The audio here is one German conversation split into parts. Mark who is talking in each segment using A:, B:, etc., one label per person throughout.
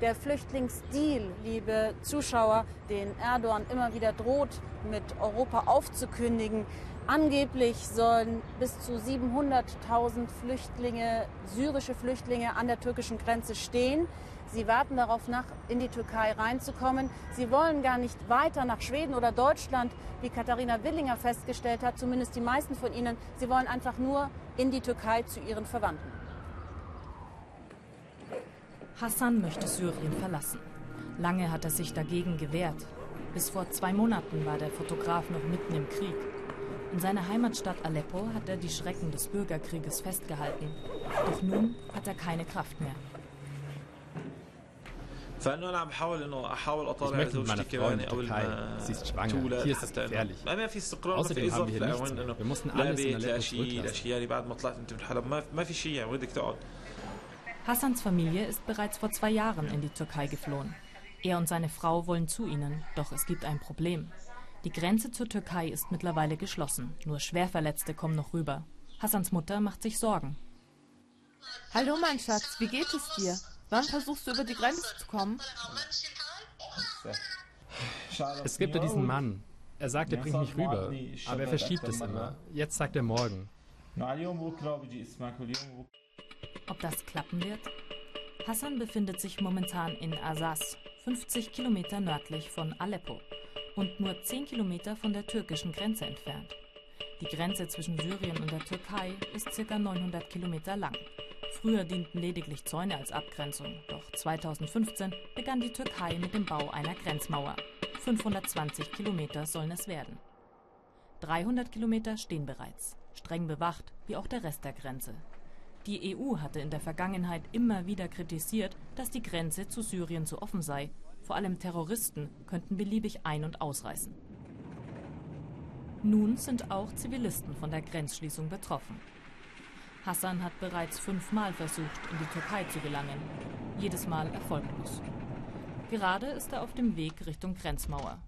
A: Der Flüchtlingsdeal, liebe Zuschauer, den Erdogan immer wieder droht, mit Europa aufzukündigen. Angeblich sollen bis zu 700.000 Flüchtlinge, syrische Flüchtlinge an der türkischen Grenze stehen. Sie warten darauf nach, in die Türkei reinzukommen. Sie wollen gar nicht weiter nach Schweden oder Deutschland, wie Katharina Willinger festgestellt hat, zumindest die meisten von ihnen. Sie wollen einfach nur in die Türkei zu ihren Verwandten.
B: Hassan möchte Syrien verlassen. Lange hat er sich dagegen gewehrt. Bis vor zwei Monaten war der Fotograf noch mitten im Krieg. In seiner Heimatstadt Aleppo hat er die Schrecken des Bürgerkrieges festgehalten. Doch nun hat er keine Kraft mehr.
C: Ich möchte mit meiner Frau in die Türkei. Sie ist schwanger. Hier ist es gefährlich. Außerdem haben wir hier nichts mehr. Wir mussten alles in Aleppo zurücklassen.
B: Hassans Familie ist bereits vor zwei Jahren in die Türkei geflohen. Er und seine Frau wollen zu ihnen, doch es gibt ein Problem. Die Grenze zur Türkei ist mittlerweile geschlossen. Nur Schwerverletzte kommen noch rüber. Hassans Mutter macht sich Sorgen.
D: Hallo mein Schatz, wie geht es dir? Wann versuchst du über die Grenze zu kommen?
C: Es gibt ja diesen Mann. Er sagt, er bringt mich rüber, aber er verschiebt es immer. Jetzt sagt er morgen.
B: Ob das klappen wird? Hassan befindet sich momentan in Asas, 50 Kilometer nördlich von Aleppo und nur 10 Kilometer von der türkischen Grenze entfernt. Die Grenze zwischen Syrien und der Türkei ist ca. 900 Kilometer lang. Früher dienten lediglich Zäune als Abgrenzung, doch 2015 begann die Türkei mit dem Bau einer Grenzmauer. 520 Kilometer sollen es werden. 300 Kilometer stehen bereits, streng bewacht, wie auch der Rest der Grenze. Die EU hatte in der Vergangenheit immer wieder kritisiert, dass die Grenze zu Syrien zu offen sei. Vor allem Terroristen könnten beliebig ein- und ausreißen. Nun sind auch Zivilisten von der Grenzschließung betroffen. Hassan hat bereits fünfmal versucht, in die Türkei zu gelangen. Jedes Mal erfolglos. Gerade ist er auf dem Weg Richtung Grenzmauer.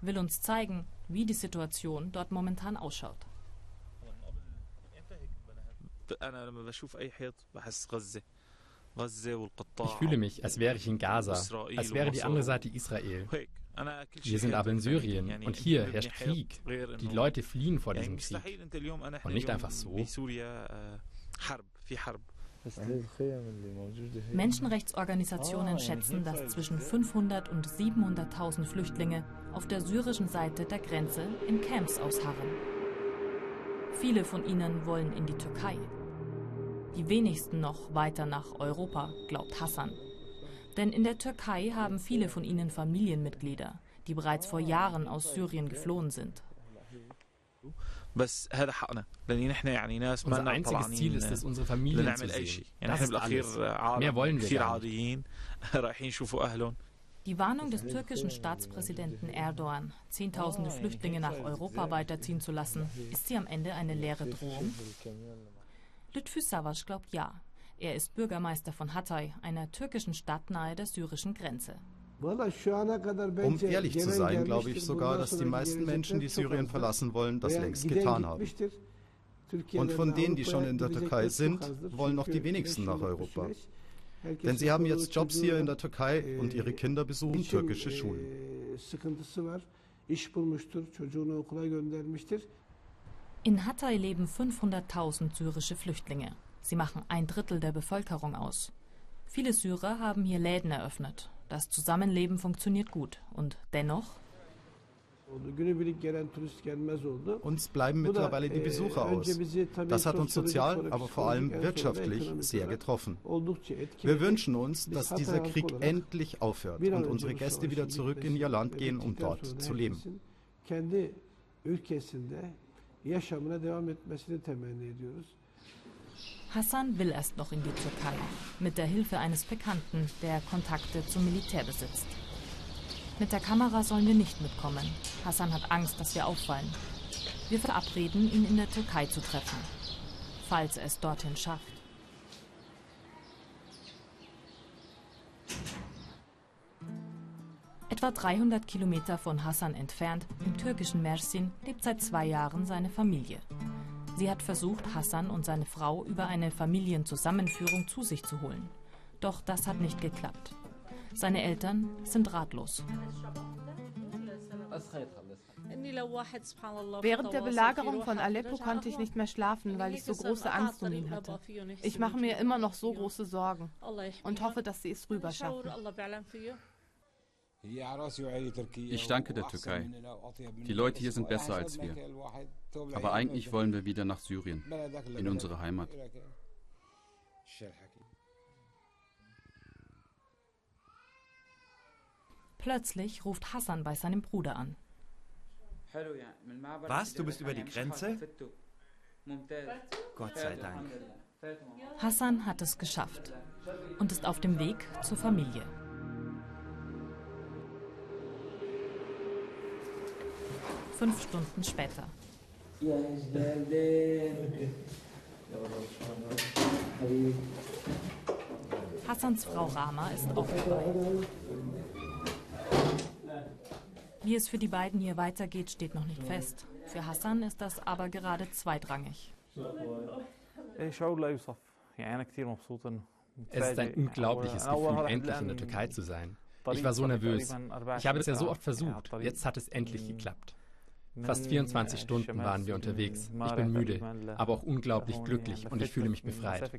B: Will uns zeigen, wie die Situation dort momentan ausschaut.
C: Ich fühle mich, als wäre ich in Gaza, als wäre die andere Seite Israel. Wir sind aber in Syrien und hier herrscht Krieg. Die Leute fliehen vor diesem Krieg. Und nicht einfach so.
B: Menschenrechtsorganisationen schätzen, dass zwischen 500 und 700.000 Flüchtlinge auf der syrischen Seite der Grenze in Camps ausharren. Viele von ihnen wollen in die Türkei. Die wenigsten noch weiter nach Europa, glaubt Hassan. Denn in der Türkei haben viele von ihnen Familienmitglieder, die bereits vor Jahren aus Syrien geflohen sind.
C: Unser einziges Ziel ist es, unsere Familien zu sehen. Das ist alles. Mehr wollen wir gar nicht.
B: Die Warnung des türkischen Staatspräsidenten Erdogan, Zehntausende Flüchtlinge nach Europa weiterziehen zu lassen, ist sie am Ende eine leere Drohung? Lütfü Savaş glaubt ja. Er ist Bürgermeister von Hatay, einer türkischen Stadt nahe der syrischen Grenze.
E: Um ehrlich zu sein, glaube ich sogar, dass die meisten Menschen, die Syrien verlassen wollen, das längst getan haben. Und von denen, die schon in der Türkei sind, wollen noch die wenigsten nach Europa. Denn sie haben jetzt Jobs hier in der Türkei und ihre Kinder besuchen türkische Schulen.
B: In Hatay leben 500.000 syrische Flüchtlinge. Sie machen ein Drittel der Bevölkerung aus. Viele Syrer haben hier Läden eröffnet. Das Zusammenleben funktioniert gut. Und dennoch?
E: Uns bleiben mittlerweile die Besucher aus. Das hat uns sozial, aber vor allem wirtschaftlich sehr getroffen. Wir wünschen uns, dass dieser Krieg endlich aufhört und unsere Gäste wieder zurück in ihr Land gehen, um dort zu leben.
B: Hassan will erst noch in die Türkei, mit der Hilfe eines Bekannten, der Kontakte zum Militär besitzt. Mit der Kamera sollen wir nicht mitkommen. Hassan hat Angst, dass wir auffallen. Wir verabreden, ihn in der Türkei zu treffen, falls er es dorthin schafft. Etwa 300 Kilometer von Hassan entfernt, im türkischen Mersin, lebt seit zwei Jahren seine Familie. Sie hat versucht, Hassan und seine Frau über eine Familienzusammenführung zu sich zu holen. Doch das hat nicht geklappt. Seine Eltern sind ratlos.
D: Während der Belagerung von Aleppo konnte ich nicht mehr schlafen, weil ich so große Angst um ihn hatte. Ich mache mir immer noch so große Sorgen und hoffe, dass sie es rüber schaffen.
F: Ich danke der Türkei. Die Leute hier sind besser als wir. Aber eigentlich wollen wir wieder nach Syrien, in unsere Heimat.
B: Plötzlich ruft Hassan bei seinem Bruder an.
G: Was? Du bist über die Grenze? Gott sei Dank.
B: Hassan hat es geschafft und ist auf dem Weg zur Familie. Fünf Stunden später. Hassans Frau Rama ist auch dabei. Wie es für die beiden hier weitergeht, steht noch nicht fest. Für Hassan ist das aber gerade zweitrangig.
C: Es ist ein unglaubliches Gefühl, endlich in der Türkei zu sein. Ich war so nervös. Ich habe es ja so oft versucht. Jetzt hat es endlich geklappt. Fast 24 Stunden waren wir unterwegs. Ich bin müde, aber auch unglaublich glücklich und ich fühle mich befreit.